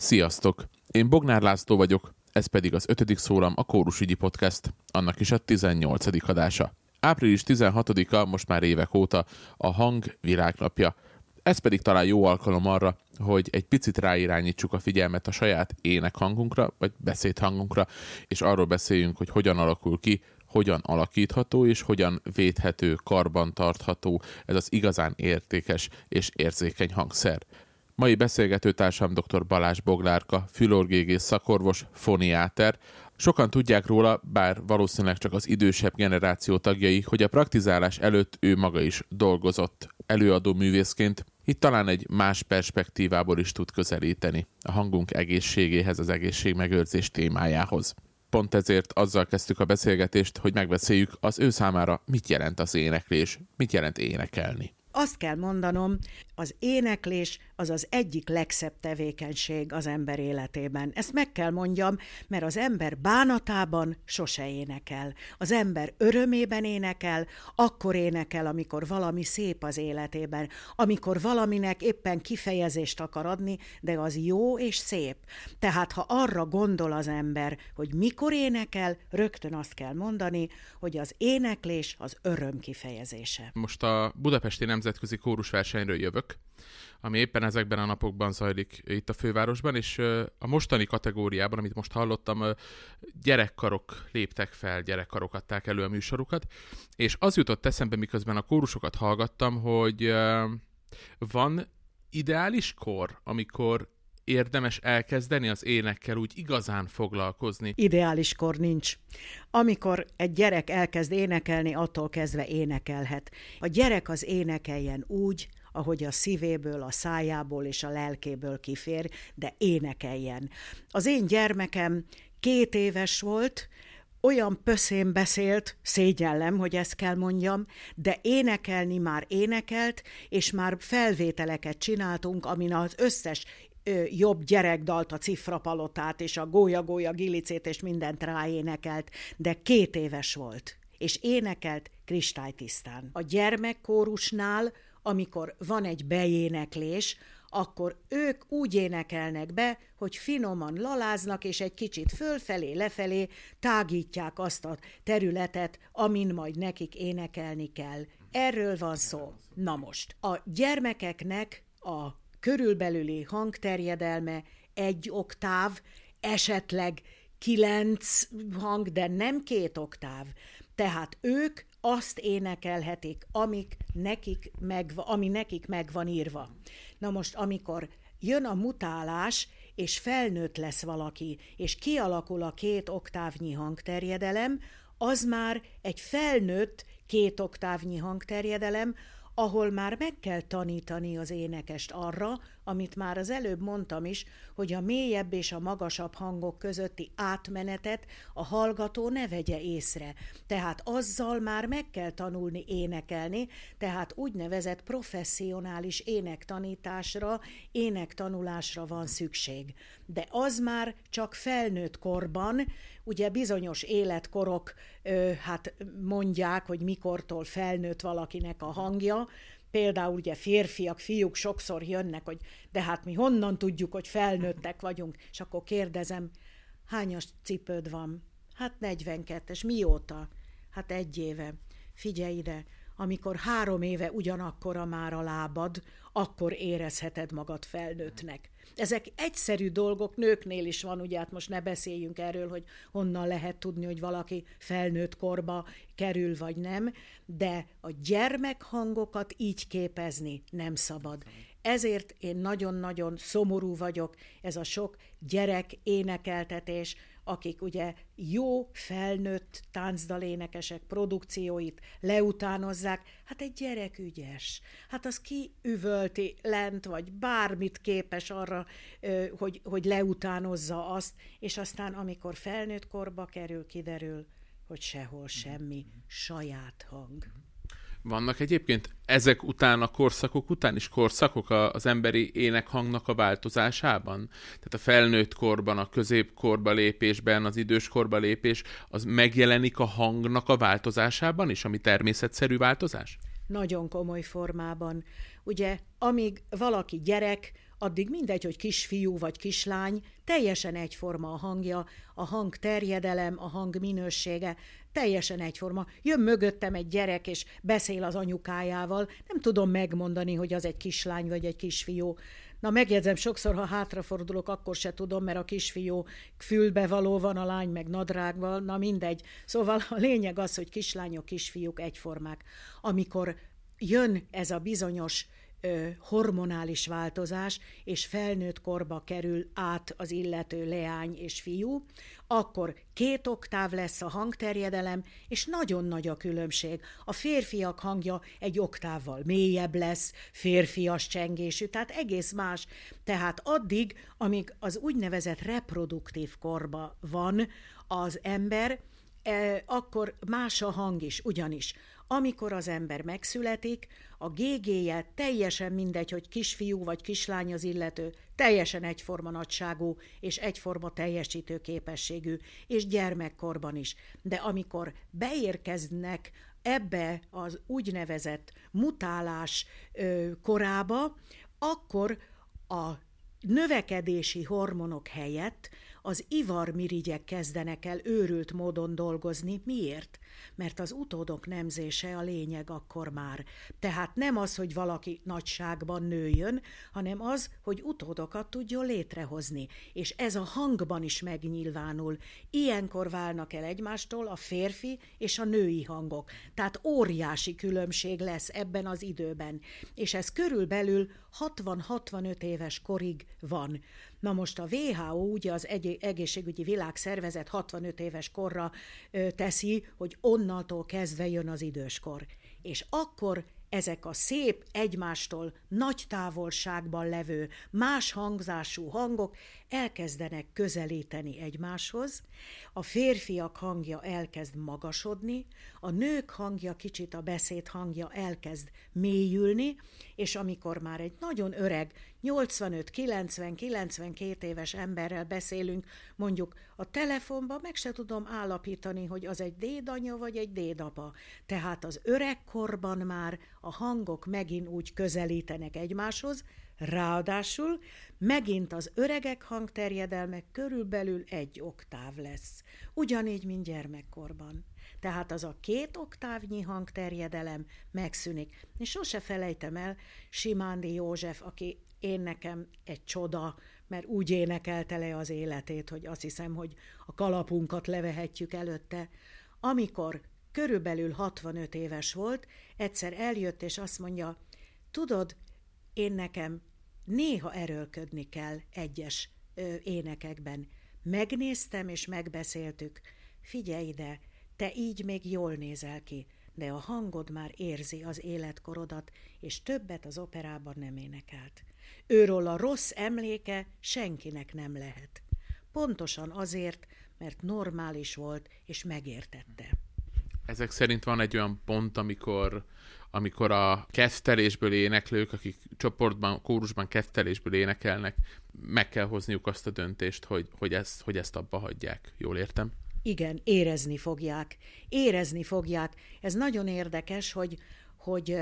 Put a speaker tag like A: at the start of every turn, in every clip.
A: Sziasztok! Én Bognár László vagyok, ez pedig az ötödik szólam a Kórusügyi Podcast, annak is a 18. adása. Április 16-a, most már évek óta, a hang világnapja. Ez pedig talán jó alkalom arra, hogy egy picit ráirányítsuk a figyelmet a saját énekhangunkra, vagy beszédhangunkra, és arról beszéljünk, hogy hogyan alakul ki, hogyan alakítható és hogyan védhető, karban tartható ez az igazán értékes és érzékeny hangszer. Mai beszélgetőtársam dr. Balázs Boglárka, fülorgégész szakorvos, foniáter. Sokan tudják róla, bár valószínűleg csak az idősebb generáció tagjai, hogy a praktizálás előtt ő maga is dolgozott előadó művészként, itt talán egy más perspektívából is tud közelíteni a hangunk egészségéhez, az egészségmegőrzés témájához. Pont ezért azzal kezdtük a beszélgetést, hogy megbeszéljük az ő számára, mit jelent az éneklés, mit jelent énekelni.
B: Azt kell mondanom, az éneklés az az egyik legszebb tevékenység az ember életében. Ezt meg kell mondjam, mert az ember bánatában sose énekel. Az ember örömében énekel, akkor énekel, amikor valami szép az életében, amikor valaminek éppen kifejezést akar adni, de az jó és szép. Tehát ha arra gondol az ember, hogy mikor énekel, rögtön azt kell mondani, hogy az éneklés az öröm kifejezése.
A: Most a Budapesti Nemzetközi Kórusversenyről jövök, ami éppen ezekben a napokban zajlik itt a fővárosban, és a mostani kategóriában, amit most hallottam, gyerekkarok léptek fel, gyerekkarok adták elő a műsorukat, és az jutott eszembe, miközben a kórusokat hallgattam, hogy van ideális kor, amikor érdemes elkezdeni az énekkel úgy igazán foglalkozni?
B: Ideális kor nincs. Amikor egy gyerek elkezd énekelni, attól kezdve énekelhet. A gyerek az énekeljen úgy, ahogy a szívéből, a szájából és a lelkéből kifér, de énekeljen. Az én gyermekem két éves volt, olyan pöszén beszélt, szégyellem, hogy ezt kell mondjam, de énekelni már énekelt, és már felvételeket csináltunk, amin az összes ö, jobb gyerekdalt, a cifrapalotát, és a gólya-gólya gilicét, és mindent ráénekelt, de két éves volt, és énekelt kristálytisztán. A gyermekkórusnál amikor van egy bejéneklés, akkor ők úgy énekelnek be, hogy finoman laláznak, és egy kicsit fölfelé, lefelé tágítják azt a területet, amin majd nekik énekelni kell. Erről van szó. Na most, a gyermekeknek a körülbelüli hangterjedelme egy oktáv, esetleg kilenc hang, de nem két oktáv. Tehát ők azt énekelhetik, amik nekik megva, ami nekik meg van írva. Na most, amikor jön a mutálás, és felnőtt lesz valaki, és kialakul a két oktávnyi hangterjedelem, az már egy felnőtt két oktávnyi hangterjedelem, ahol már meg kell tanítani az énekest arra, amit már az előbb mondtam is, hogy a mélyebb és a magasabb hangok közötti átmenetet a hallgató ne vegye észre. Tehát azzal már meg kell tanulni énekelni, tehát úgynevezett professzionális énektanításra, énektanulásra van szükség. De az már csak felnőtt korban, ugye bizonyos életkorok hát mondják, hogy mikortól felnőtt valakinek a hangja, Például ugye férfiak, fiúk sokszor jönnek, hogy de hát mi honnan tudjuk, hogy felnőttek vagyunk, és akkor kérdezem, hányas cipőd van? Hát 42-es, mióta? Hát egy éve. Figyelj ide, amikor három éve ugyanakkora már a lábad, akkor érezheted magad felnőttnek. Ezek egyszerű dolgok, nőknél is van, ugye hát most ne beszéljünk erről, hogy honnan lehet tudni, hogy valaki felnőtt korba kerül vagy nem, de a gyermekhangokat így képezni nem szabad. Ezért én nagyon-nagyon szomorú vagyok, ez a sok gyerek énekeltetés, akik ugye jó felnőtt táncdalénekesek produkcióit leutánozzák, hát egy gyerek ügyes. Hát az kiüvölti lent, vagy bármit képes arra, hogy, hogy leutánozza azt, és aztán amikor felnőtt korba kerül, kiderül, hogy sehol semmi, saját hang.
A: Vannak egyébként ezek után, a korszakok után is korszakok az emberi énekhangnak a változásában? Tehát a felnőtt korban, a középkorba lépésben, az időskorba lépés, az megjelenik a hangnak a változásában is, ami természetszerű változás?
B: Nagyon komoly formában. Ugye, amíg valaki gyerek, addig mindegy, hogy kisfiú vagy kislány, teljesen egyforma a hangja, a hang terjedelem, a hang minősége, teljesen egyforma. Jön mögöttem egy gyerek, és beszél az anyukájával, nem tudom megmondani, hogy az egy kislány vagy egy kisfiú. Na megjegyzem, sokszor, ha hátrafordulok, akkor se tudom, mert a kisfiú fülbevaló van, a lány meg nadrágban, na mindegy. Szóval a lényeg az, hogy kislányok, kisfiúk egyformák. Amikor jön ez a bizonyos hormonális változás, és felnőtt korba kerül át az illető leány és fiú, akkor két oktáv lesz a hangterjedelem, és nagyon nagy a különbség. A férfiak hangja egy oktávval mélyebb lesz, férfias csengésű, tehát egész más. Tehát addig, amíg az úgynevezett reproduktív korba van az ember, akkor más a hang is, ugyanis amikor az ember megszületik, a GG-je teljesen mindegy, hogy kisfiú vagy kislány az illető, teljesen egyforma nagyságú és egyforma teljesítő képességű, és gyermekkorban is. De amikor beérkeznek ebbe az úgynevezett mutálás korába, akkor a növekedési hormonok helyett az ivarmirigyek kezdenek el őrült módon dolgozni. Miért? Mert az utódok nemzése a lényeg akkor már. Tehát nem az, hogy valaki nagyságban nőjön, hanem az, hogy utódokat tudjon létrehozni. És ez a hangban is megnyilvánul. Ilyenkor válnak el egymástól a férfi és a női hangok. Tehát óriási különbség lesz ebben az időben. És ez körülbelül 60-65 éves korig van. Na most a WHO, ugye az egészségügyi világszervezet 65 éves korra teszi, hogy onnantól kezdve jön az időskor. És akkor ezek a szép, egymástól nagy távolságban levő, más hangzású hangok elkezdenek közelíteni egymáshoz, a férfiak hangja elkezd magasodni, a nők hangja, kicsit a beszéd hangja elkezd mélyülni, és amikor már egy nagyon öreg, 85, 90, 92 éves emberrel beszélünk, mondjuk a telefonban meg se tudom állapítani, hogy az egy dédanya vagy egy dédapa. Tehát az öregkorban már a hangok megint úgy közelítenek egymáshoz, Ráadásul megint az öregek hangterjedelme körülbelül egy oktáv lesz, ugyanígy, mint gyermekkorban. Tehát az a két oktávnyi hangterjedelem megszűnik. És sose felejtem el Simándi József, aki én nekem egy csoda, mert úgy énekelte le az életét, hogy azt hiszem, hogy a kalapunkat levehetjük előtte. Amikor körülbelül 65 éves volt, egyszer eljött, és azt mondja, tudod, én nekem néha erőlködni kell egyes ö, énekekben. Megnéztem és megbeszéltük. Figyelj ide, te így még jól nézel ki, de a hangod már érzi az életkorodat, és többet az operában nem énekelt. Őról a rossz emléke senkinek nem lehet. Pontosan azért, mert normális volt és megértette.
A: Ezek szerint van egy olyan pont, amikor amikor a kettelésből éneklők, akik csoportban, kórusban kettelésből énekelnek, meg kell hozniuk azt a döntést, hogy, hogy, ezt, hogy ezt abba hagyják. Jól értem?
B: Igen, érezni fogják. Érezni fogják. Ez nagyon érdekes, hogy, hogy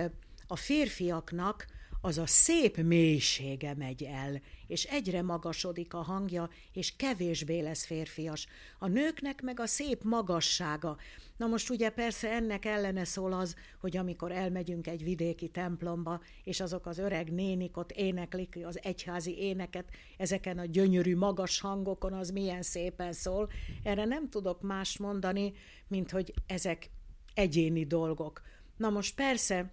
B: a férfiaknak az a szép mélysége megy el, és egyre magasodik a hangja, és kevésbé lesz férfias. A nőknek meg a szép magassága. Na most ugye persze ennek ellene szól az, hogy amikor elmegyünk egy vidéki templomba, és azok az öreg nénik ott éneklik az egyházi éneket, ezeken a gyönyörű magas hangokon, az milyen szépen szól. Erre nem tudok más mondani, mint hogy ezek egyéni dolgok. Na most persze,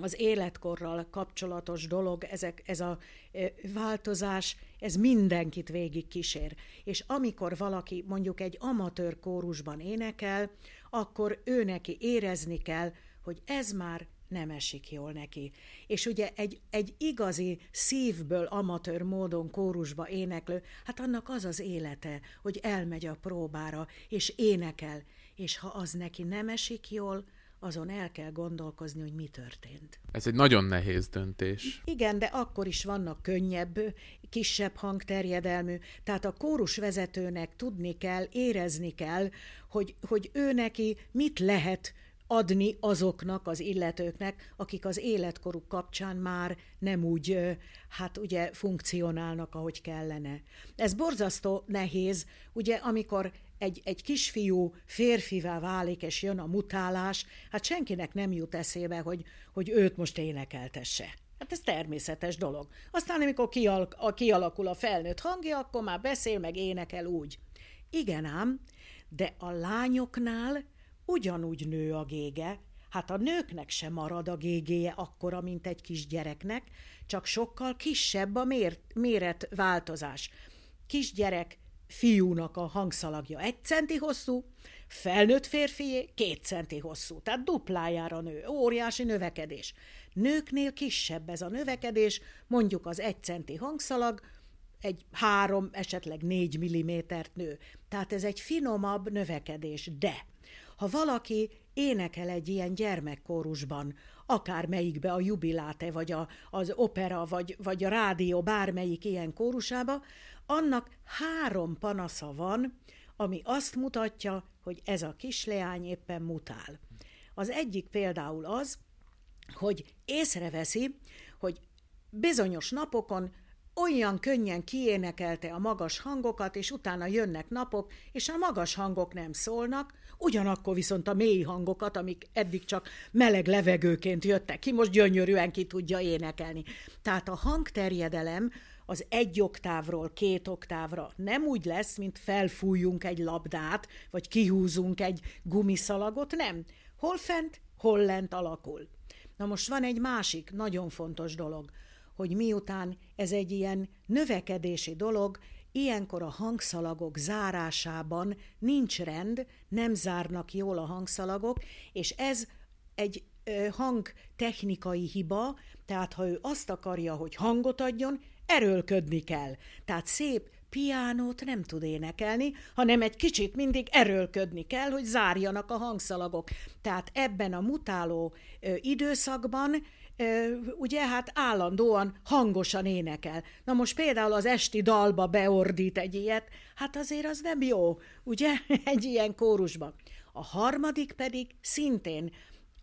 B: az életkorral kapcsolatos dolog, ezek, ez a változás, ez mindenkit végig kísér. És amikor valaki mondjuk egy amatőr kórusban énekel, akkor ő neki érezni kell, hogy ez már nem esik jól neki. És ugye egy, egy igazi szívből amatőr módon kórusba éneklő, hát annak az az élete, hogy elmegy a próbára, és énekel, és ha az neki nem esik jól, azon el kell gondolkozni, hogy mi történt.
A: Ez egy nagyon nehéz döntés.
B: Igen, de akkor is vannak könnyebb, kisebb hangterjedelmű, tehát a kórus vezetőnek tudni kell, érezni kell, hogy, hogy ő neki mit lehet adni azoknak az illetőknek, akik az életkoruk kapcsán már nem úgy, hát ugye funkcionálnak, ahogy kellene. Ez borzasztó nehéz, ugye amikor egy, egy kisfiú férfivá válik, és jön a mutálás, hát senkinek nem jut eszébe, hogy, hogy őt most énekeltesse. Hát ez természetes dolog. Aztán, amikor kial- kialakul a felnőtt hangja, akkor már beszél, meg énekel úgy. Igen ám, de a lányoknál ugyanúgy nő a gége, hát a nőknek sem marad a gégéje akkora, mint egy kisgyereknek, csak sokkal kisebb a mér- méretváltozás. Kisgyerek fiúnak a hangszalagja egy centi hosszú, felnőtt férfié két centi hosszú, tehát duplájára nő, óriási növekedés. Nőknél kisebb ez a növekedés, mondjuk az egy centi hangszalag, egy három, esetleg négy millimétert nő. Tehát ez egy finomabb növekedés, de ha valaki énekel egy ilyen gyermekkórusban, akár melyikbe a jubiláte, vagy a, az opera, vagy, vagy a rádió bármelyik ilyen kórusába, annak három panasza van, ami azt mutatja, hogy ez a kisleány éppen mutál. Az egyik például az, hogy észreveszi, hogy bizonyos napokon olyan könnyen kiénekelte a magas hangokat, és utána jönnek napok, és a magas hangok nem szólnak, ugyanakkor viszont a mély hangokat, amik eddig csak meleg levegőként jöttek ki, most gyönyörűen ki tudja énekelni. Tehát a hangterjedelem az egy oktávról két oktávra nem úgy lesz, mint felfújjunk egy labdát, vagy kihúzunk egy gumiszalagot, nem. Hol fent, hol lent alakul. Na most van egy másik nagyon fontos dolog, hogy miután ez egy ilyen növekedési dolog, ilyenkor a hangszalagok zárásában nincs rend, nem zárnak jól a hangszalagok, és ez egy hangtechnikai hiba, tehát ha ő azt akarja, hogy hangot adjon, erőlködni kell. Tehát szép piánót nem tud énekelni, hanem egy kicsit mindig erőlködni kell, hogy zárjanak a hangszalagok. Tehát ebben a mutáló ö, időszakban ö, ugye hát állandóan hangosan énekel. Na most például az esti dalba beordít egy ilyet, hát azért az nem jó, ugye, egy ilyen kórusban. A harmadik pedig szintén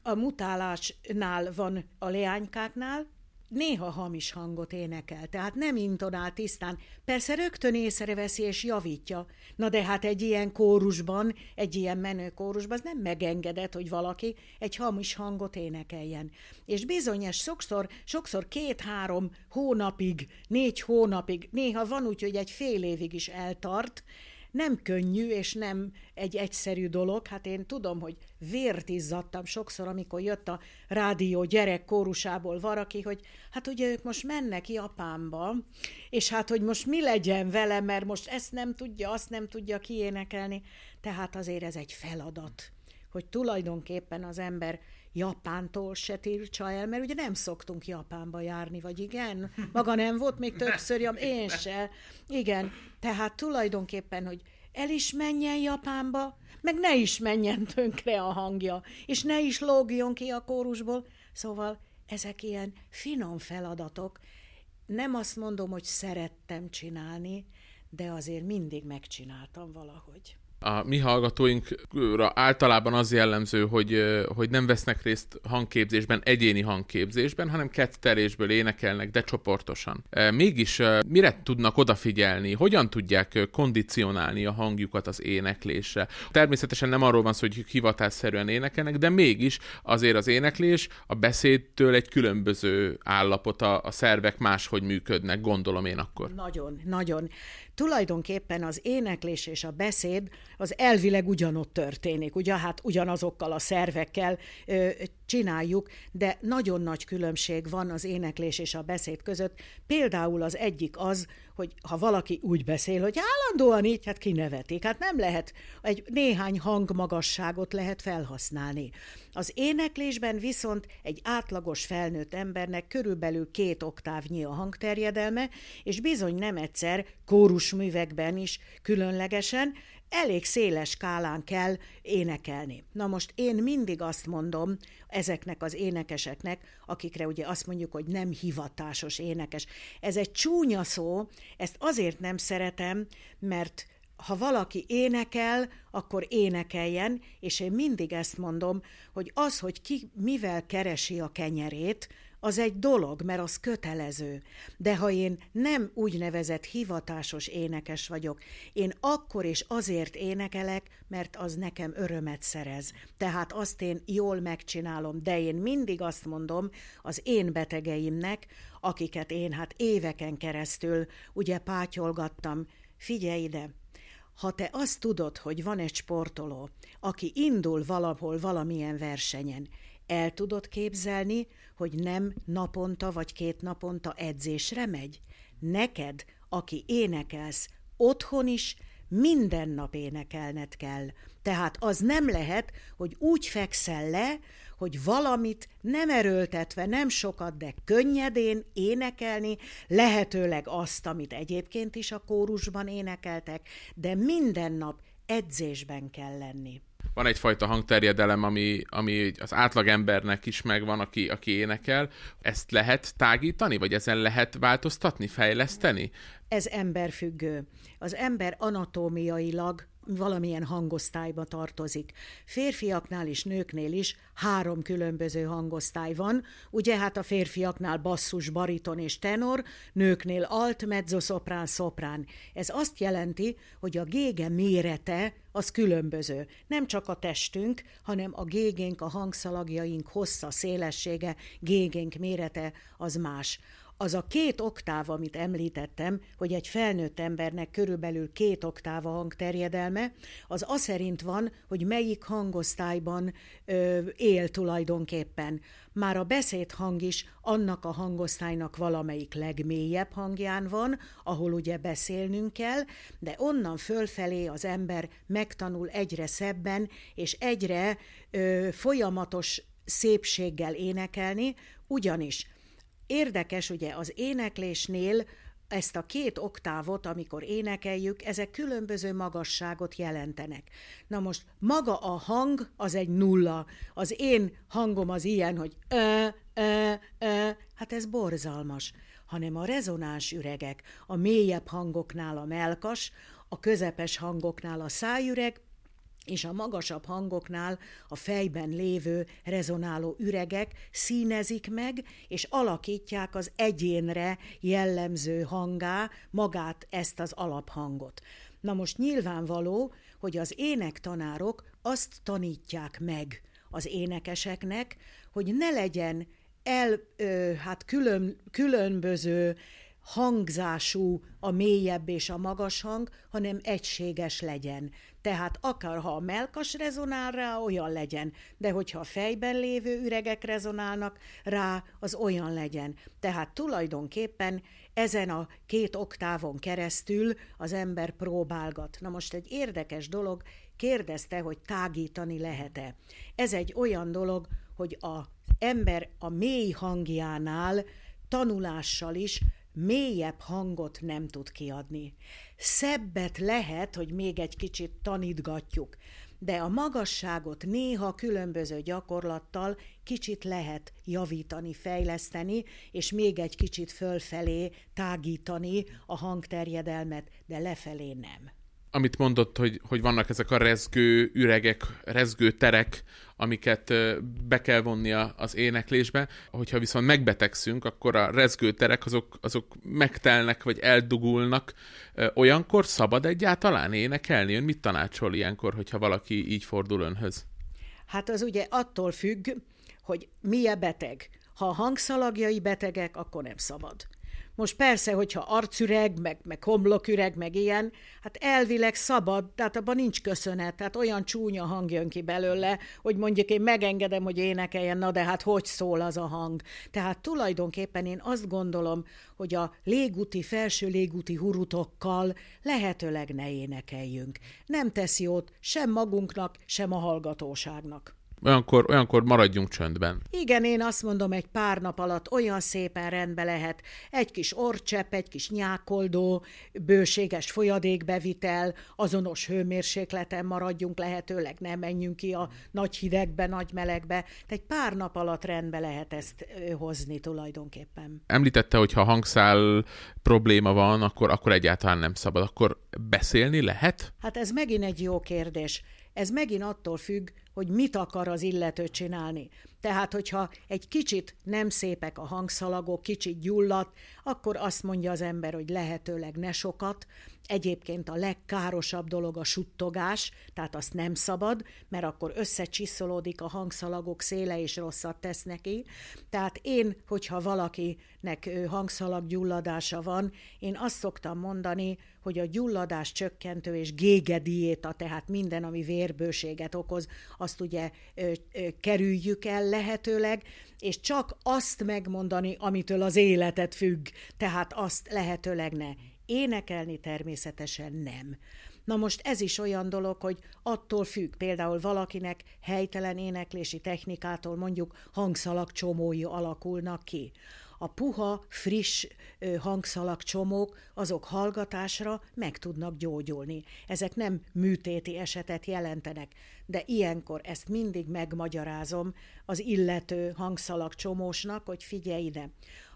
B: a mutálásnál van a leánykáknál, néha hamis hangot énekel, tehát nem intonál tisztán. Persze rögtön észreveszi és javítja. Na de hát egy ilyen kórusban, egy ilyen menő kórusban az nem megengedett, hogy valaki egy hamis hangot énekeljen. És bizonyos sokszor, sokszor két-három hónapig, négy hónapig, néha van úgy, hogy egy fél évig is eltart, nem könnyű és nem egy egyszerű dolog. Hát én tudom, hogy vért izzadtam sokszor, amikor jött a rádió gyerek kórusából valaki, hogy hát ugye ők most mennek Japánba, és hát hogy most mi legyen vele, mert most ezt nem tudja, azt nem tudja kiénekelni. Tehát azért ez egy feladat, hogy tulajdonképpen az ember Japántól se tiltsa el, mert ugye nem szoktunk Japánba járni, vagy igen? Maga nem volt még többször, ja, én se. Igen, tehát tulajdonképpen, hogy el is menjen Japánba, meg ne is menjen tönkre a hangja, és ne is lógjon ki a kórusból. Szóval ezek ilyen finom feladatok. Nem azt mondom, hogy szerettem csinálni, de azért mindig megcsináltam valahogy
A: a mi hallgatóinkra általában az jellemző, hogy, hogy nem vesznek részt hangképzésben, egyéni hangképzésben, hanem kettelésből énekelnek, de csoportosan. Mégis mire tudnak odafigyelni? Hogyan tudják kondicionálni a hangjukat az éneklésre? Természetesen nem arról van szó, hogy hivatásszerűen énekelnek, de mégis azért az éneklés a beszédtől egy különböző állapot, a, a szervek máshogy működnek, gondolom én akkor.
B: Nagyon, nagyon. Tulajdonképpen az éneklés és a beszéd az elvileg ugyanott történik, ugye? Hát ugyanazokkal a szervekkel csináljuk, de nagyon nagy különbség van az éneklés és a beszéd között. Például az egyik az, hogy ha valaki úgy beszél, hogy állandóan így, hát kinevetik. Hát nem lehet, egy néhány hangmagasságot lehet felhasználni. Az éneklésben viszont egy átlagos felnőtt embernek körülbelül két oktávnyi a hangterjedelme, és bizony nem egyszer kórusművekben is különlegesen, elég széles skálán kell énekelni. Na most én mindig azt mondom ezeknek az énekeseknek, akikre ugye azt mondjuk, hogy nem hivatásos énekes. Ez egy csúnya szó, ezt azért nem szeretem, mert ha valaki énekel, akkor énekeljen, és én mindig ezt mondom, hogy az, hogy ki mivel keresi a kenyerét, az egy dolog, mert az kötelező. De ha én nem úgynevezett hivatásos énekes vagyok, én akkor is azért énekelek, mert az nekem örömet szerez. Tehát azt én jól megcsinálom, de én mindig azt mondom az én betegeimnek, akiket én hát éveken keresztül ugye pátyolgattam, figyelj ide, ha te azt tudod, hogy van egy sportoló, aki indul valahol valamilyen versenyen, el tudod képzelni, hogy nem naponta vagy két naponta edzésre megy? Neked, aki énekelsz, otthon is minden nap énekelned kell. Tehát az nem lehet, hogy úgy fekszel le, hogy valamit nem erőltetve, nem sokat, de könnyedén énekelni, lehetőleg azt, amit egyébként is a kórusban énekeltek, de minden nap edzésben kell lenni
A: van egyfajta hangterjedelem, ami, ami az átlagembernek is megvan, aki, aki énekel. Ezt lehet tágítani, vagy ezen lehet változtatni, fejleszteni?
B: Ez emberfüggő. Az ember anatómiailag valamilyen hangosztályba tartozik. Férfiaknál is, nőknél is három különböző hangosztály van. Ugye hát a férfiaknál basszus, bariton és tenor, nőknél alt, mezzoszoprán, szoprán. Ez azt jelenti, hogy a gége mérete az különböző. Nem csak a testünk, hanem a gégénk, a hangszalagjaink hossza, szélessége, gégénk mérete az más az a két oktáv, amit említettem, hogy egy felnőtt embernek körülbelül két oktáv a hangterjedelme, az az szerint van, hogy melyik hangosztályban ö, él tulajdonképpen. Már a beszédhang is annak a hangosztálynak valamelyik legmélyebb hangján van, ahol ugye beszélnünk kell, de onnan fölfelé az ember megtanul egyre szebben és egyre ö, folyamatos szépséggel énekelni, ugyanis Érdekes ugye az éneklésnél ezt a két oktávot, amikor énekeljük, ezek különböző magasságot jelentenek. Na most maga a hang az egy nulla. Az én hangom az ilyen, hogy ö, ö, ö, hát ez borzalmas hanem a rezonáns üregek, a mélyebb hangoknál a melkas, a közepes hangoknál a szájüreg, és a magasabb hangoknál a fejben lévő rezonáló üregek színezik meg, és alakítják az egyénre jellemző hangá magát ezt az alaphangot. Na most nyilvánvaló, hogy az énektanárok azt tanítják meg az énekeseknek, hogy ne legyen el, ö, hát külön, különböző hangzású a mélyebb és a magas hang, hanem egységes legyen. Tehát akár ha a melkas rezonál rá, olyan legyen, de hogyha a fejben lévő üregek rezonálnak rá, az olyan legyen. Tehát tulajdonképpen ezen a két oktávon keresztül az ember próbálgat. Na most egy érdekes dolog, kérdezte, hogy tágítani lehet-e. Ez egy olyan dolog, hogy az ember a mély hangjánál tanulással is mélyebb hangot nem tud kiadni. Szebbet lehet, hogy még egy kicsit tanítgatjuk, de a magasságot néha különböző gyakorlattal kicsit lehet javítani, fejleszteni, és még egy kicsit fölfelé tágítani a hangterjedelmet, de lefelé nem
A: amit mondott, hogy, hogy vannak ezek a rezgő üregek, rezgő terek, amiket be kell vonni az éneklésbe. Hogyha viszont megbetegszünk, akkor a rezgő terek azok, azok megtelnek, vagy eldugulnak. Olyankor szabad egyáltalán énekelni? Ön mit tanácsol ilyenkor, hogyha valaki így fordul önhöz?
B: Hát az ugye attól függ, hogy milyen beteg. Ha a hangszalagjai betegek, akkor nem szabad. Most persze, hogyha arcüreg, meg, meg homloküreg, meg ilyen, hát elvileg szabad, tehát abban nincs köszönet, tehát olyan csúnya hang jön ki belőle, hogy mondjuk én megengedem, hogy énekeljen, na de hát hogy szól az a hang. Tehát tulajdonképpen én azt gondolom, hogy a légúti, felső légúti hurutokkal lehetőleg ne énekeljünk. Nem teszi jót sem magunknak, sem a hallgatóságnak
A: olyankor, olyankor maradjunk csöndben.
B: Igen, én azt mondom, egy pár nap alatt olyan szépen rendbe lehet. Egy kis orcsepp, egy kis nyákoldó, bőséges folyadékbevitel, azonos hőmérsékleten maradjunk lehetőleg, nem menjünk ki a nagy hidegbe, nagy melegbe. Tehát egy pár nap alatt rendbe lehet ezt hozni tulajdonképpen.
A: Említette, hogy ha hangszál probléma van, akkor, akkor egyáltalán nem szabad. Akkor beszélni lehet?
B: Hát ez megint egy jó kérdés. Ez megint attól függ, hogy mit akar az illető csinálni. Tehát, hogyha egy kicsit nem szépek a hangszalagok, kicsit gyulladt, akkor azt mondja az ember, hogy lehetőleg ne sokat. Egyébként a legkárosabb dolog a suttogás, tehát azt nem szabad, mert akkor összecsiszolódik a hangszalagok széle, és rosszat tesz neki. Tehát én, hogyha valakinek hangszalaggyulladása van, én azt szoktam mondani, hogy a gyulladás csökkentő és gégediéta, tehát minden, ami vérbőséget okoz, azt ugye ö, ö, kerüljük el lehetőleg, és csak azt megmondani, amitől az életet függ, tehát azt lehetőleg ne. Énekelni természetesen nem. Na most ez is olyan dolog, hogy attól függ, például valakinek helytelen éneklési technikától mondjuk hangszalag csomói alakulnak ki a puha, friss hangszalagcsomók, azok hallgatásra meg tudnak gyógyulni. Ezek nem műtéti esetet jelentenek, de ilyenkor ezt mindig megmagyarázom az illető hangszalagcsomósnak, hogy figyelj ide,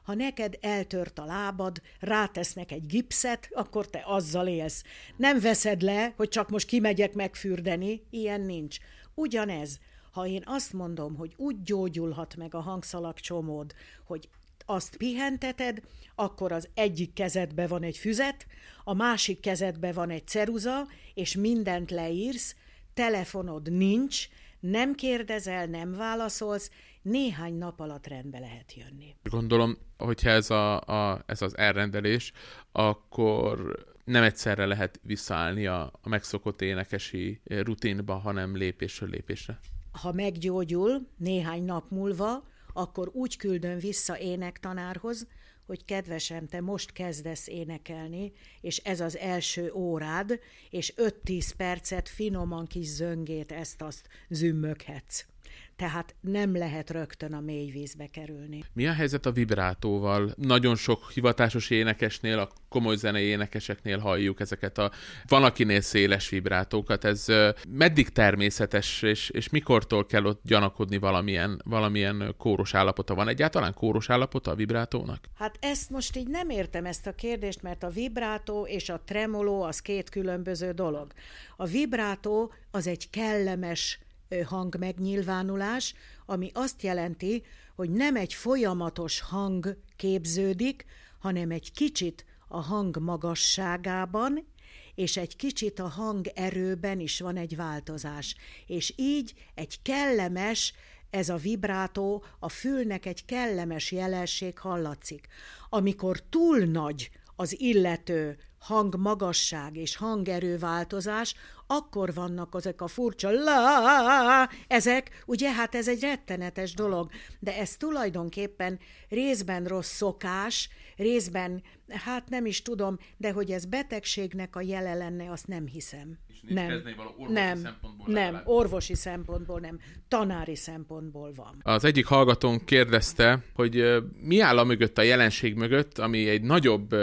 B: ha neked eltört a lábad, rátesznek egy gipszet, akkor te azzal élsz. Nem veszed le, hogy csak most kimegyek megfürdeni, ilyen nincs. Ugyanez, ha én azt mondom, hogy úgy gyógyulhat meg a hangszalagcsomód, hogy azt pihenteted, akkor az egyik kezedbe van egy füzet, a másik kezedbe van egy ceruza, és mindent leírsz, telefonod nincs, nem kérdezel, nem válaszolsz, néhány nap alatt rendbe lehet jönni.
A: Gondolom, hogyha ez, a, a, ez az elrendelés, akkor nem egyszerre lehet visszaállni a, a megszokott énekesi rutinba, hanem lépésről lépésre.
B: Ha meggyógyul néhány nap múlva, akkor úgy küldöm vissza énektanárhoz, hogy kedvesem, te most kezdesz énekelni, és ez az első órád, és 5-10 percet finoman kis zöngét ezt-azt zümmöghetsz tehát nem lehet rögtön a mély vízbe kerülni.
A: Mi a helyzet a vibrátóval? Nagyon sok hivatásos énekesnél, a komoly zenei énekeseknél halljuk ezeket a van akinél széles vibrátókat. Ez meddig természetes, és, és mikortól kell ott gyanakodni valamilyen, valamilyen kóros állapota? Van egyáltalán kóros állapota a vibrátónak?
B: Hát ezt most így nem értem ezt a kérdést, mert a vibrátó és a tremoló az két különböző dolog. A vibrátó az egy kellemes hangmegnyilvánulás, ami azt jelenti, hogy nem egy folyamatos hang képződik, hanem egy kicsit a hang magasságában, és egy kicsit a hang erőben is van egy változás. És így egy kellemes, ez a vibrátó, a fülnek egy kellemes jelenség hallatszik. Amikor túl nagy az illető hangmagasság és hangerő változás, akkor vannak ezek a furcsa la, ezek, ugye, hát ez egy rettenetes dolog, de ez tulajdonképpen részben rossz szokás, részben, hát nem is tudom, de hogy ez betegségnek a jele lenne, azt nem hiszem.
A: nem,
B: orvosi nem, szempontból nem, nem orvosi szempontból nem, tanári szempontból van.
A: Az egyik hallgatón kérdezte, hogy mi áll a mögött, a jelenség mögött, ami egy nagyobb,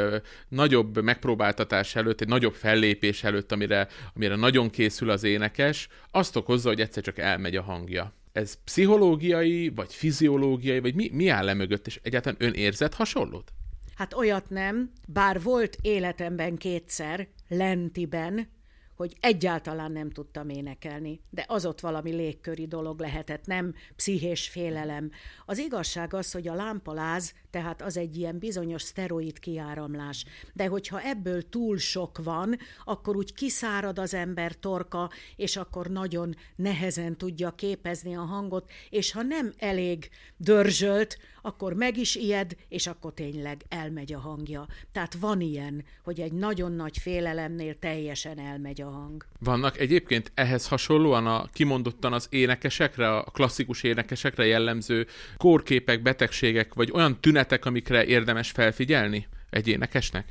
A: nagyobb megpróbáltatás előtt, egy nagyobb fellépés előtt, amire, amire nagyon készül az énekes, azt okozza, hogy egyszer csak elmegy a hangja ez pszichológiai, vagy fiziológiai, vagy mi, mi áll le mögött, és egyáltalán ön érzett hasonlót?
B: Hát olyat nem, bár volt életemben kétszer, lentiben, hogy egyáltalán nem tudtam énekelni, de az ott valami légköri dolog lehetett, nem pszichés félelem. Az igazság az, hogy a lámpaláz, tehát az egy ilyen bizonyos szteroid kiáramlás, de hogyha ebből túl sok van, akkor úgy kiszárad az ember torka, és akkor nagyon nehezen tudja képezni a hangot, és ha nem elég dörzsölt, akkor meg is ijed, és akkor tényleg elmegy a hangja. Tehát van ilyen, hogy egy nagyon nagy félelemnél teljesen elmegy a hang.
A: Vannak egyébként ehhez hasonlóan a kimondottan az énekesekre, a klasszikus énekesekre jellemző kórképek, betegségek, vagy olyan tünetek, amikre érdemes felfigyelni egy énekesnek?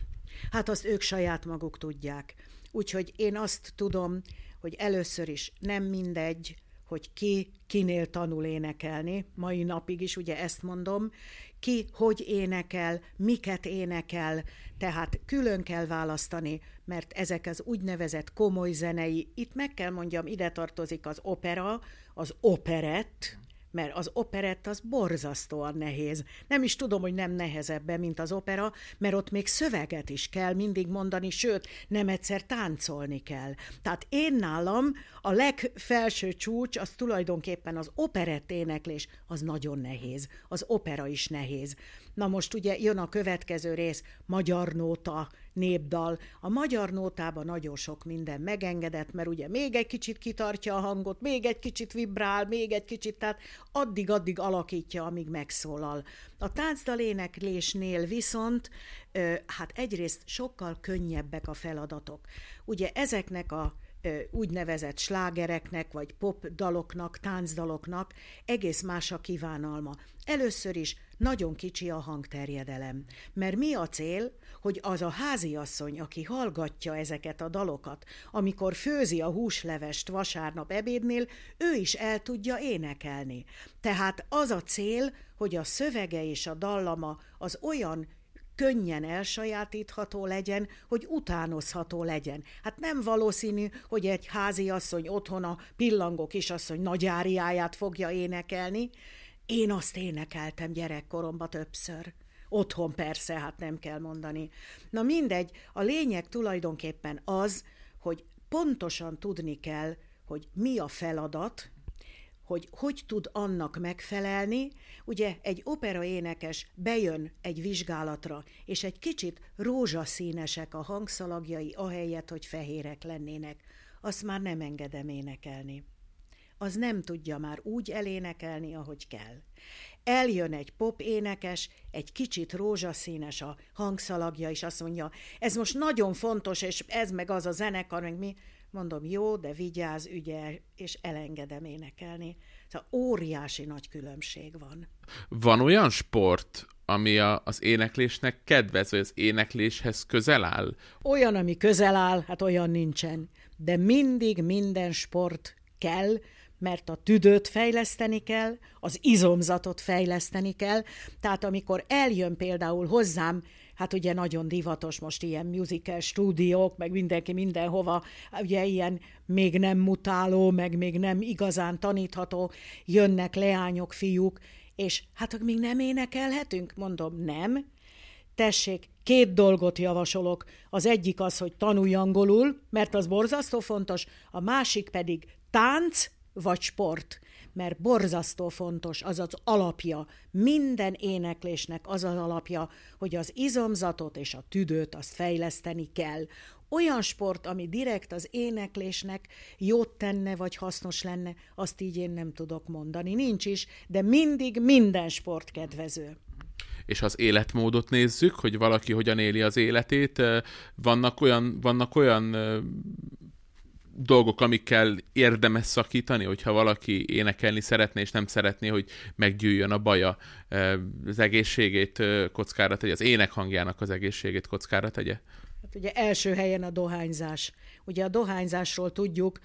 B: Hát azt ők saját maguk tudják. Úgyhogy én azt tudom, hogy először is nem mindegy, hogy ki kinél tanul énekelni, mai napig is ugye ezt mondom, ki hogy énekel, miket énekel, tehát külön kell választani, mert ezek az úgynevezett komoly zenei, itt meg kell mondjam, ide tartozik az opera, az operett, mert az operett az borzasztóan nehéz. Nem is tudom, hogy nem nehezebb, mint az opera, mert ott még szöveget is kell mindig mondani, sőt, nem egyszer táncolni kell. Tehát én nálam a legfelső csúcs, az tulajdonképpen az operett éneklés, az nagyon nehéz. Az opera is nehéz. Na most ugye jön a következő rész, magyar nóta, népdal. A magyar nótában nagyon sok minden megengedett, mert ugye még egy kicsit kitartja a hangot, még egy kicsit vibrál, még egy kicsit, tehát addig-addig alakítja, amíg megszólal. A táncdal éneklésnél viszont, hát egyrészt sokkal könnyebbek a feladatok. Ugye ezeknek a úgynevezett slágereknek, vagy pop daloknak, táncdaloknak egész más a kívánalma. Először is nagyon kicsi a hangterjedelem. Mert mi a cél, hogy az a háziasszony, aki hallgatja ezeket a dalokat, amikor főzi a húslevest vasárnap ebédnél, ő is el tudja énekelni. Tehát az a cél, hogy a szövege és a dallama az olyan könnyen elsajátítható legyen, hogy utánozható legyen. Hát nem valószínű, hogy egy háziasszony otthon a pillangó kisasszony nagyáriáját fogja énekelni, én azt énekeltem gyerekkoromban többször. Otthon persze, hát nem kell mondani. Na mindegy, a lényeg tulajdonképpen az, hogy pontosan tudni kell, hogy mi a feladat, hogy hogy tud annak megfelelni. Ugye egy opera énekes bejön egy vizsgálatra, és egy kicsit rózsaszínesek a hangszalagjai, ahelyett, hogy fehérek lennének. Azt már nem engedem énekelni az nem tudja már úgy elénekelni, ahogy kell. Eljön egy pop énekes, egy kicsit rózsaszínes a hangszalagja, és azt mondja, ez most nagyon fontos, és ez meg az a zenekar, meg mi. Mondom, jó, de vigyáz, ügye, és elengedem énekelni. Szóval óriási nagy különbség van.
A: Van olyan sport, ami a, az éneklésnek kedvez, vagy az énekléshez közel áll?
B: Olyan, ami közel áll, hát olyan nincsen. De mindig minden sport kell, mert a tüdőt fejleszteni kell, az izomzatot fejleszteni kell, tehát amikor eljön például hozzám, hát ugye nagyon divatos most ilyen musical stúdiók, meg mindenki mindenhova, ugye ilyen még nem mutáló, meg még nem igazán tanítható, jönnek leányok, fiúk, és hát még nem énekelhetünk? Mondom, nem. Tessék, két dolgot javasolok. Az egyik az, hogy tanulj angolul, mert az borzasztó fontos, a másik pedig tánc, vagy sport, mert borzasztó fontos, az az alapja, minden éneklésnek az az alapja, hogy az izomzatot és a tüdőt azt fejleszteni kell. Olyan sport, ami direkt az éneklésnek jót tenne, vagy hasznos lenne, azt így én nem tudok mondani. Nincs is, de mindig minden sport kedvező
A: és az életmódot nézzük, hogy valaki hogyan éli az életét, vannak olyan, vannak olyan dolgok, amikkel érdemes szakítani, hogyha valaki énekelni szeretné, és nem szeretné, hogy meggyűjjön a baja, az egészségét kockára tegye, az ének hangjának az egészségét kockára tegye?
B: Hát ugye első helyen a dohányzás. Ugye a dohányzásról tudjuk,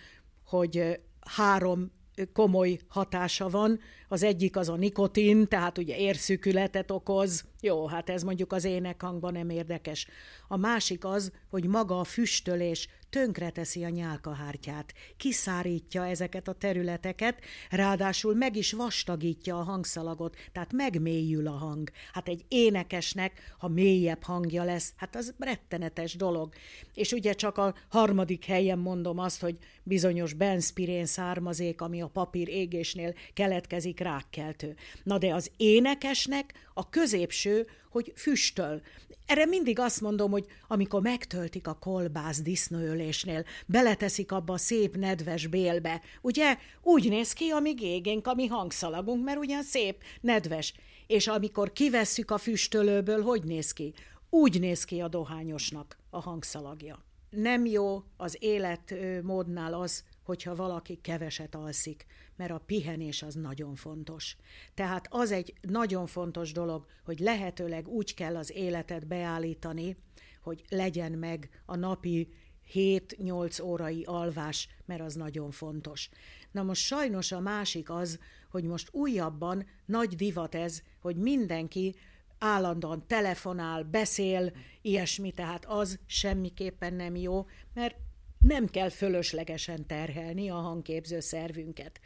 B: hogy három komoly hatása van. Az egyik az a nikotin, tehát ugye érszűkületet okoz. Jó, hát ez mondjuk az énekhangban nem érdekes. A másik az, hogy maga a füstölés tönkreteszi a nyálkahártyát, kiszárítja ezeket a területeket, ráadásul meg is vastagítja a hangszalagot, tehát megmélyül a hang. Hát egy énekesnek, ha mélyebb hangja lesz, hát az rettenetes dolog. És ugye csak a harmadik helyen mondom azt, hogy bizonyos benszpirén származék, ami a papír égésnél keletkezik rákkeltő. Na de az énekesnek a középső, hogy füstöl. Erre mindig azt mondom, hogy amikor megtöltik a kolbász disznőölésnél, beleteszik abba a szép nedves bélbe, ugye úgy néz ki, amíg égénk a mi hangszalagunk, mert ugyan szép, nedves. És amikor kivesszük a füstölőből, hogy néz ki? Úgy néz ki a dohányosnak a hangszalagja. Nem jó az életmódnál az, hogyha valaki keveset alszik, mert a pihenés az nagyon fontos. Tehát az egy nagyon fontos dolog, hogy lehetőleg úgy kell az életet beállítani, hogy legyen meg a napi 7-8 órai alvás, mert az nagyon fontos. Na most sajnos a másik az, hogy most újabban nagy divat ez, hogy mindenki állandóan telefonál, beszél, ilyesmi, tehát az semmiképpen nem jó, mert nem kell fölöslegesen terhelni a hangképző szervünket.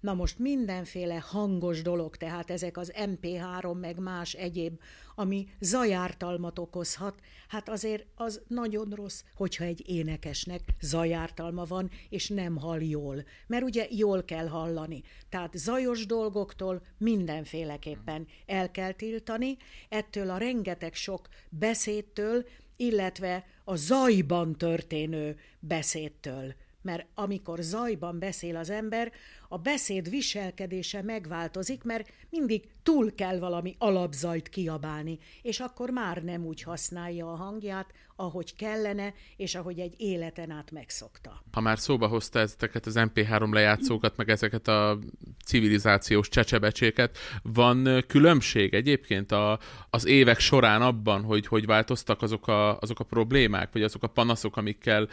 B: Na most mindenféle hangos dolog, tehát ezek az MP3 meg más egyéb, ami zajártalmat okozhat, hát azért az nagyon rossz, hogyha egy énekesnek zajártalma van, és nem hall jól. Mert ugye jól kell hallani. Tehát zajos dolgoktól mindenféleképpen el kell tiltani, ettől a rengeteg sok beszédtől, illetve a zajban történő beszédtől. Mert amikor zajban beszél az ember, a beszéd viselkedése megváltozik, mert mindig túl kell valami alapzajt kiabálni, és akkor már nem úgy használja a hangját, ahogy kellene, és ahogy egy életen át megszokta.
A: Ha már szóba hozta ezeket az MP3 lejátszókat, meg ezeket a civilizációs csecsebecséket, van különbség egyébként a, az évek során abban, hogy hogy változtak azok a, azok a problémák, vagy azok a panaszok, amikkel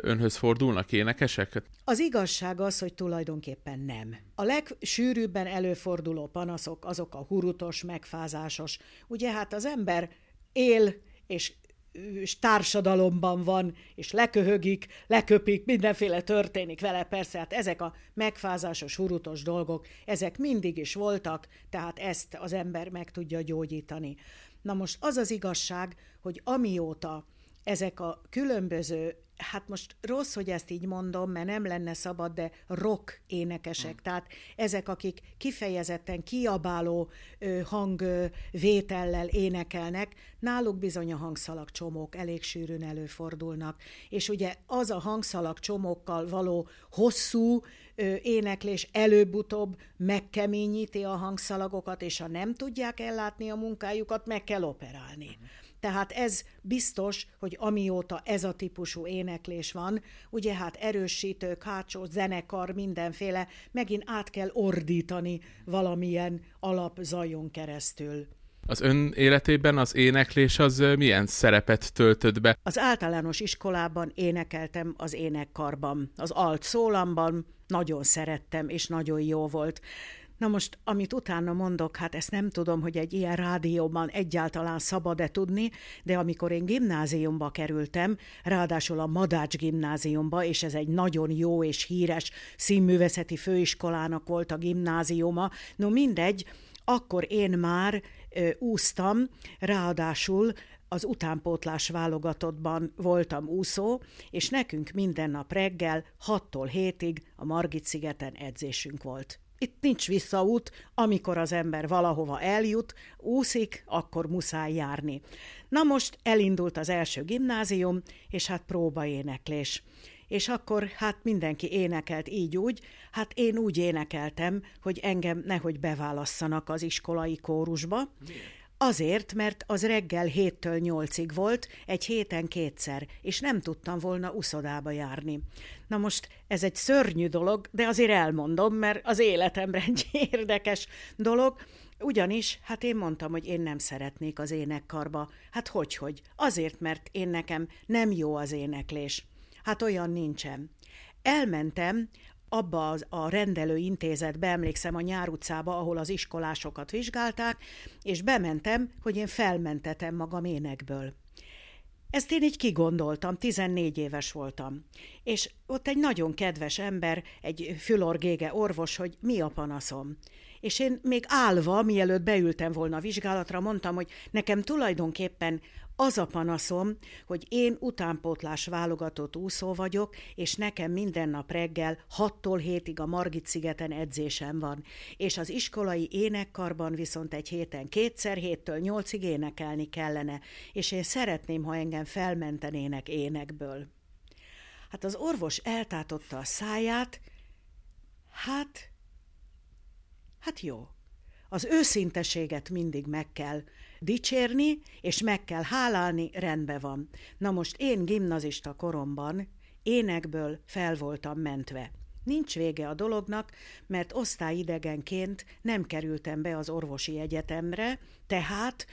A: önhöz fordulnak énekesek?
B: Az igazság az, hogy tulajdonképpen nem. A legsűrűbben előforduló panaszok azok a hurutos, megfázásos. Ugye hát az ember él, és és társadalomban van, és leköhögik, leköpik, mindenféle történik vele, persze, hát ezek a megfázásos, hurutos dolgok, ezek mindig is voltak, tehát ezt az ember meg tudja gyógyítani. Na most az az igazság, hogy amióta ezek a különböző hát most rossz, hogy ezt így mondom, mert nem lenne szabad, de rock énekesek, hmm. tehát ezek, akik kifejezetten kiabáló ö, hangvétellel énekelnek, náluk bizony a hangszalag csomók elég sűrűn előfordulnak. És ugye az a hangszalag csomókkal való hosszú ö, éneklés előbb-utóbb megkeményíti a hangszalagokat, és ha nem tudják ellátni a munkájukat, meg kell operálni. Hmm. Tehát ez biztos, hogy amióta ez a típusú éneklés van, ugye hát erősítők, hátsó zenekar, mindenféle, megint át kell ordítani valamilyen alapzajon keresztül.
A: Az ön életében az éneklés az milyen szerepet töltött be?
B: Az általános iskolában énekeltem az énekkarban, az alt szólamban, nagyon szerettem, és nagyon jó volt. Na most, amit utána mondok, hát ezt nem tudom, hogy egy ilyen rádióban egyáltalán szabad-e tudni, de amikor én gimnáziumba kerültem, ráadásul a Madács gimnáziumba, és ez egy nagyon jó és híres színművészeti főiskolának volt a gimnáziuma, no mindegy, akkor én már ö, úsztam, ráadásul az utánpótlás válogatottban voltam úszó, és nekünk minden nap reggel 6-tól 7-ig a Margit szigeten edzésünk volt. Itt nincs visszaút, amikor az ember valahova eljut, úszik, akkor muszáj járni. Na most elindult az első gimnázium, és hát próbaéneklés. És akkor hát mindenki énekelt így úgy, hát én úgy énekeltem, hogy engem nehogy beválasszanak az iskolai kórusba. Miért? Azért, mert az reggel héttől nyolcig volt, egy héten kétszer, és nem tudtam volna uszodába járni. Na most ez egy szörnyű dolog, de azért elmondom, mert az életemre egy érdekes dolog, ugyanis, hát én mondtam, hogy én nem szeretnék az énekkarba. Hát hogy, hogy? Azért, mert én nekem nem jó az éneklés. Hát olyan nincsen. Elmentem abba az, a rendelő intézetbe, emlékszem a Nyár utcába, ahol az iskolásokat vizsgálták, és bementem, hogy én felmentetem magam énekből. Ezt én így kigondoltam, 14 éves voltam. És ott egy nagyon kedves ember, egy fülorgége orvos, hogy mi a panaszom. És én még állva, mielőtt beültem volna a vizsgálatra, mondtam, hogy nekem tulajdonképpen az a panaszom, hogy én utánpótlás válogatott úszó vagyok, és nekem minden nap reggel 6-tól 7-ig a Margit szigeten edzésem van, és az iskolai énekkarban viszont egy héten kétszer, 7-től 8-ig énekelni kellene, és én szeretném, ha engem felmentenének énekből. Hát az orvos eltátotta a száját, hát, hát jó. Az őszinteséget mindig meg kell dicsérni, és meg kell hálálni, rendben van. Na most én gimnazista koromban énekből fel voltam mentve. Nincs vége a dolognak, mert osztályidegenként nem kerültem be az orvosi egyetemre, tehát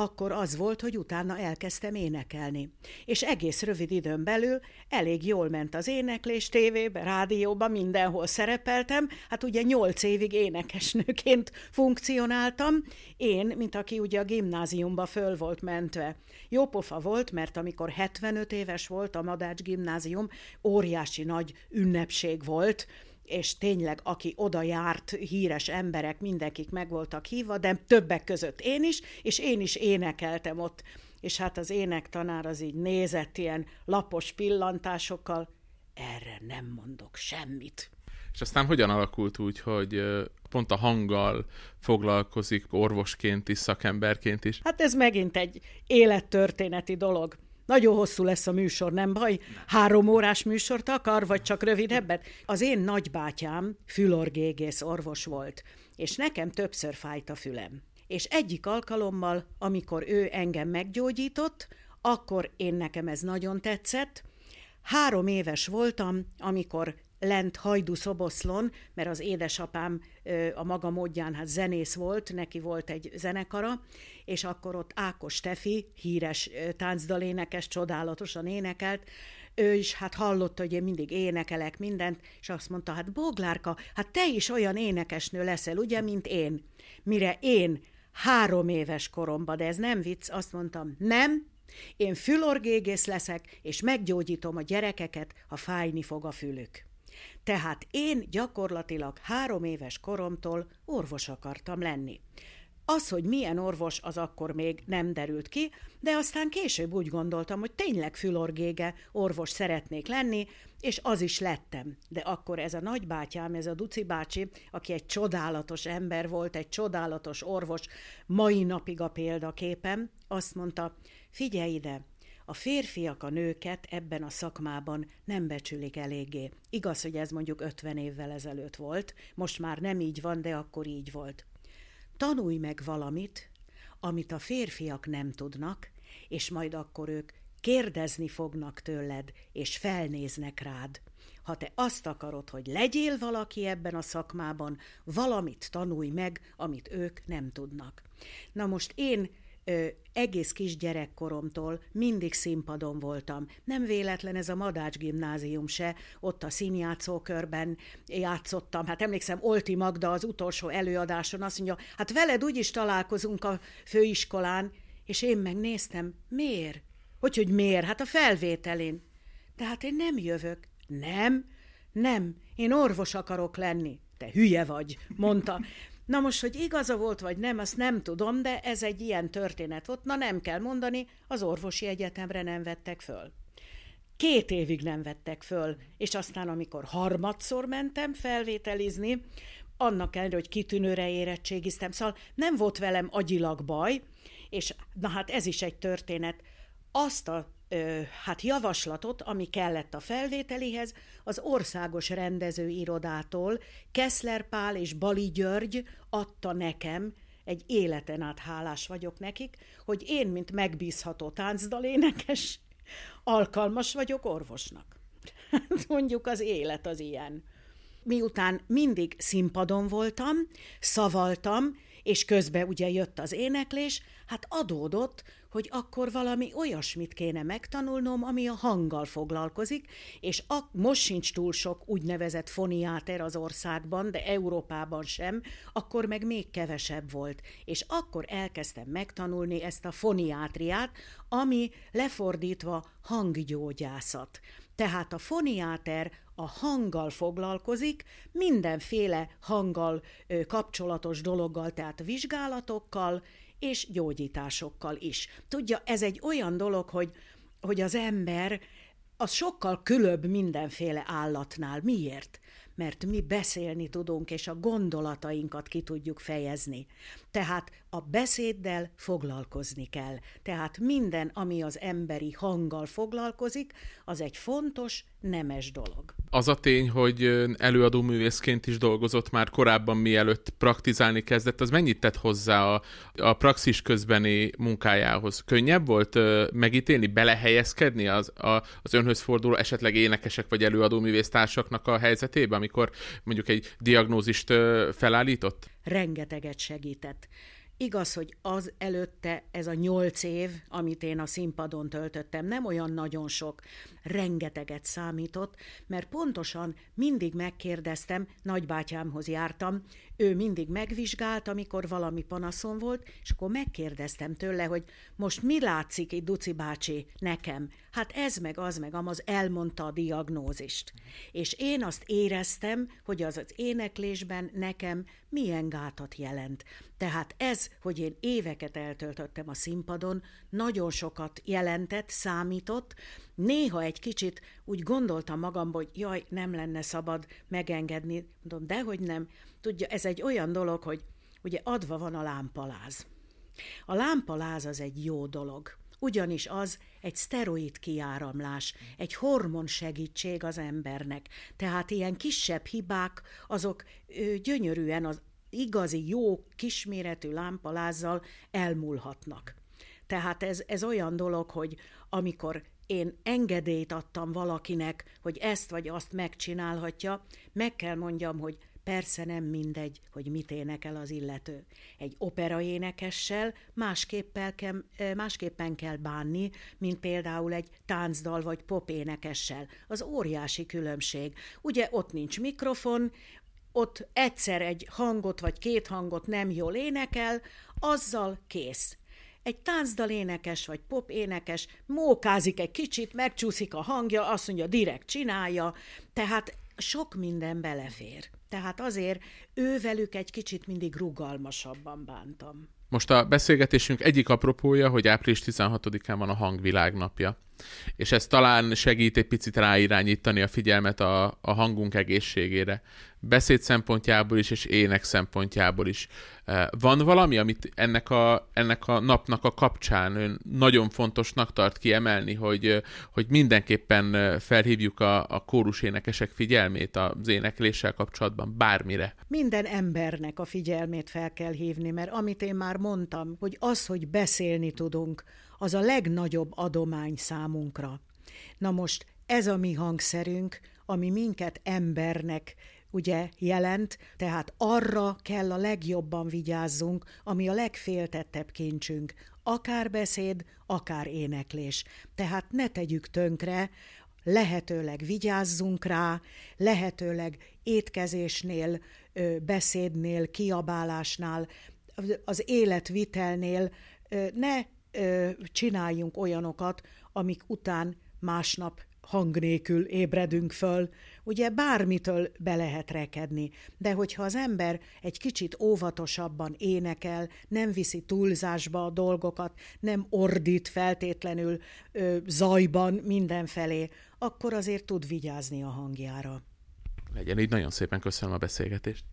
B: akkor az volt, hogy utána elkezdtem énekelni. És egész rövid időn belül elég jól ment az éneklés tévébe, rádióban, mindenhol szerepeltem. Hát ugye nyolc évig énekesnőként funkcionáltam. Én, mint aki ugye a gimnáziumba föl volt mentve. Jópofa volt, mert amikor 75 éves volt a Madács gimnázium, óriási nagy ünnepség volt, és tényleg, aki oda járt, híres emberek, mindenkik meg voltak hívva, de többek között én is, és én is énekeltem ott. És hát az énektanár az így nézett ilyen lapos pillantásokkal, erre nem mondok semmit.
A: És aztán hogyan alakult úgy, hogy pont a hanggal foglalkozik orvosként is, szakemberként is?
B: Hát ez megint egy élettörténeti dolog. Nagyon hosszú lesz a műsor, nem baj? Három órás műsort akar, vagy csak rövidebbet? Az én nagybátyám fülorgégész orvos volt, és nekem többször fájt a fülem. És egyik alkalommal, amikor ő engem meggyógyított, akkor én nekem ez nagyon tetszett. Három éves voltam, amikor lent Hajdu Szoboszlon, mert az édesapám a maga módján hát zenész volt, neki volt egy zenekara, és akkor ott Ákos Tefi, híres táncdalénekes, csodálatosan énekelt, ő is hát hallotta, hogy én mindig énekelek mindent, és azt mondta, hát Boglárka, hát te is olyan énekesnő leszel, ugye, mint én. Mire én három éves koromban, de ez nem vicc, azt mondtam, nem, én fülorgégész leszek, és meggyógyítom a gyerekeket, ha fájni fog a fülük. Tehát én gyakorlatilag három éves koromtól orvos akartam lenni. Az, hogy milyen orvos, az akkor még nem derült ki, de aztán később úgy gondoltam, hogy tényleg fülorgége orvos szeretnék lenni, és az is lettem. De akkor ez a nagybátyám, ez a Duci bácsi, aki egy csodálatos ember volt, egy csodálatos orvos, mai napig a példaképem, azt mondta, figyelj ide, a férfiak a nőket ebben a szakmában nem becsülik eléggé. Igaz, hogy ez mondjuk 50 évvel ezelőtt volt, most már nem így van, de akkor így volt. Tanulj meg valamit, amit a férfiak nem tudnak, és majd akkor ők kérdezni fognak tőled, és felnéznek rád. Ha te azt akarod, hogy legyél valaki ebben a szakmában, valamit tanulj meg, amit ők nem tudnak. Na most én ö, egész kis gyerekkoromtól mindig színpadon voltam. Nem véletlen ez a Madács gimnázium se, ott a színjátszókörben játszottam. Hát emlékszem, Olti Magda az utolsó előadáson azt mondja, hát veled úgyis találkozunk a főiskolán, és én megnéztem, miért? Hogy, hogy miért? Hát a felvételén. De hát én nem jövök. Nem, nem, én orvos akarok lenni. Te hülye vagy, mondta. Na most, hogy igaza volt vagy nem, azt nem tudom, de ez egy ilyen történet volt. Na nem kell mondani, az orvosi egyetemre nem vettek föl. Két évig nem vettek föl, és aztán, amikor harmadszor mentem felvételizni, annak ellenére, hogy kitűnőre érettségiztem, szóval nem volt velem agyilag baj, és na hát ez is egy történet. Azt a hát javaslatot, ami kellett a felvételihez, az országos rendezőirodától Keszler Pál és Bali György adta nekem, egy életen át hálás vagyok nekik, hogy én, mint megbízható táncdalénekes, alkalmas vagyok orvosnak. Hát mondjuk az élet az ilyen. Miután mindig színpadon voltam, szavaltam, és közben ugye jött az éneklés, hát adódott, hogy akkor valami olyasmit kéne megtanulnom, ami a hanggal foglalkozik, és a, most sincs túl sok úgynevezett foniáter az országban, de Európában sem, akkor meg még kevesebb volt. És akkor elkezdtem megtanulni ezt a foniátriát, ami lefordítva hanggyógyászat. Tehát a foniáter a hanggal foglalkozik, mindenféle hanggal kapcsolatos dologgal, tehát vizsgálatokkal, és gyógyításokkal is. Tudja, ez egy olyan dolog, hogy, hogy az ember az sokkal különb mindenféle állatnál. Miért? Mert mi beszélni tudunk, és a gondolatainkat ki tudjuk fejezni. Tehát a beszéddel foglalkozni kell. Tehát minden, ami az emberi hanggal foglalkozik, az egy fontos, nemes dolog.
A: Az a tény, hogy előadó művészként is dolgozott már korábban, mielőtt praktizálni kezdett, az mennyit tett hozzá a, a praxis közbeni munkájához? Könnyebb volt megítélni, belehelyezkedni az, a, az önhöz forduló esetleg énekesek vagy előadó művésztársaknak a helyzetébe, amikor mondjuk egy diagnózist felállított?
B: Rengeteget segített Igaz, hogy az előtte ez a nyolc év, amit én a színpadon töltöttem, nem olyan nagyon sok, rengeteget számított, mert pontosan mindig megkérdeztem, nagybátyámhoz jártam, ő mindig megvizsgált, amikor valami panaszom volt, és akkor megkérdeztem tőle, hogy most mi látszik itt, Duci bácsi, nekem? Hát ez meg az meg amaz elmondta a diagnózist. És én azt éreztem, hogy az az éneklésben nekem milyen gátat jelent. Tehát ez, hogy én éveket eltöltöttem a színpadon, nagyon sokat jelentett, számított, néha egy kicsit úgy gondoltam magamban, hogy jaj, nem lenne szabad megengedni, mondom, dehogy nem. Tudja, ez egy olyan dolog, hogy ugye adva van a lámpaláz. A lámpaláz az egy jó dolog, ugyanis az egy szteroid kiáramlás, egy hormon segítség az embernek. Tehát ilyen kisebb hibák, azok gyönyörűen az igazi, jó, kisméretű lámpalázzal elmúlhatnak. Tehát ez, ez olyan dolog, hogy amikor én engedélyt adtam valakinek, hogy ezt vagy azt megcsinálhatja, meg kell mondjam, hogy persze nem mindegy, hogy mit énekel az illető. Egy operaénekessel másképpen kell, másképpen kell bánni, mint például egy táncdal vagy popénekessel. Az óriási különbség. Ugye ott nincs mikrofon, ott egyszer egy hangot vagy két hangot nem jól énekel, azzal kész egy táncdal énekes vagy pop énekes mókázik egy kicsit, megcsúszik a hangja, azt mondja, direkt csinálja, tehát sok minden belefér. Tehát azért ővelük egy kicsit mindig rugalmasabban bántam.
A: Most a beszélgetésünk egyik apropója, hogy április 16-án van a hangvilágnapja és ez talán segít egy picit ráirányítani a figyelmet a, a hangunk egészségére. Beszéd szempontjából is, és ének szempontjából is. Van valami, amit ennek a, ennek a napnak a kapcsán ön nagyon fontosnak tart kiemelni, hogy, hogy mindenképpen felhívjuk a, a kórus énekesek figyelmét az énekléssel kapcsolatban, bármire?
B: Minden embernek a figyelmét fel kell hívni, mert amit én már mondtam, hogy az, hogy beszélni tudunk, az a legnagyobb adomány számunkra. Na most ez a mi hangszerünk, ami minket embernek ugye jelent, tehát arra kell a legjobban vigyázzunk, ami a legféltettebb kincsünk, akár beszéd, akár éneklés. Tehát ne tegyük tönkre, lehetőleg vigyázzunk rá, lehetőleg étkezésnél, beszédnél, kiabálásnál, az életvitelnél ne csináljunk olyanokat, amik után másnap hang nélkül ébredünk föl. Ugye bármitől be lehet rekedni, de hogyha az ember egy kicsit óvatosabban énekel, nem viszi túlzásba a dolgokat, nem ordít feltétlenül ö, zajban mindenfelé, akkor azért tud vigyázni a hangjára.
A: Legyen így, nagyon szépen köszönöm a beszélgetést.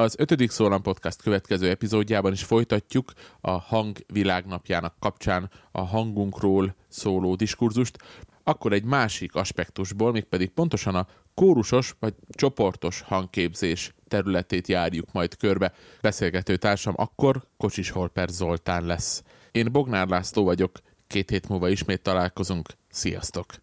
A: Az ötödik Szólam Podcast következő epizódjában is folytatjuk a hang világnapjának kapcsán a hangunkról szóló diskurzust, akkor egy másik aspektusból, mégpedig pontosan a kórusos vagy csoportos hangképzés területét járjuk majd körbe. Beszélgető társam akkor Kocsis Holper Zoltán lesz. Én Bognár László vagyok, két hét múlva ismét találkozunk. Sziasztok!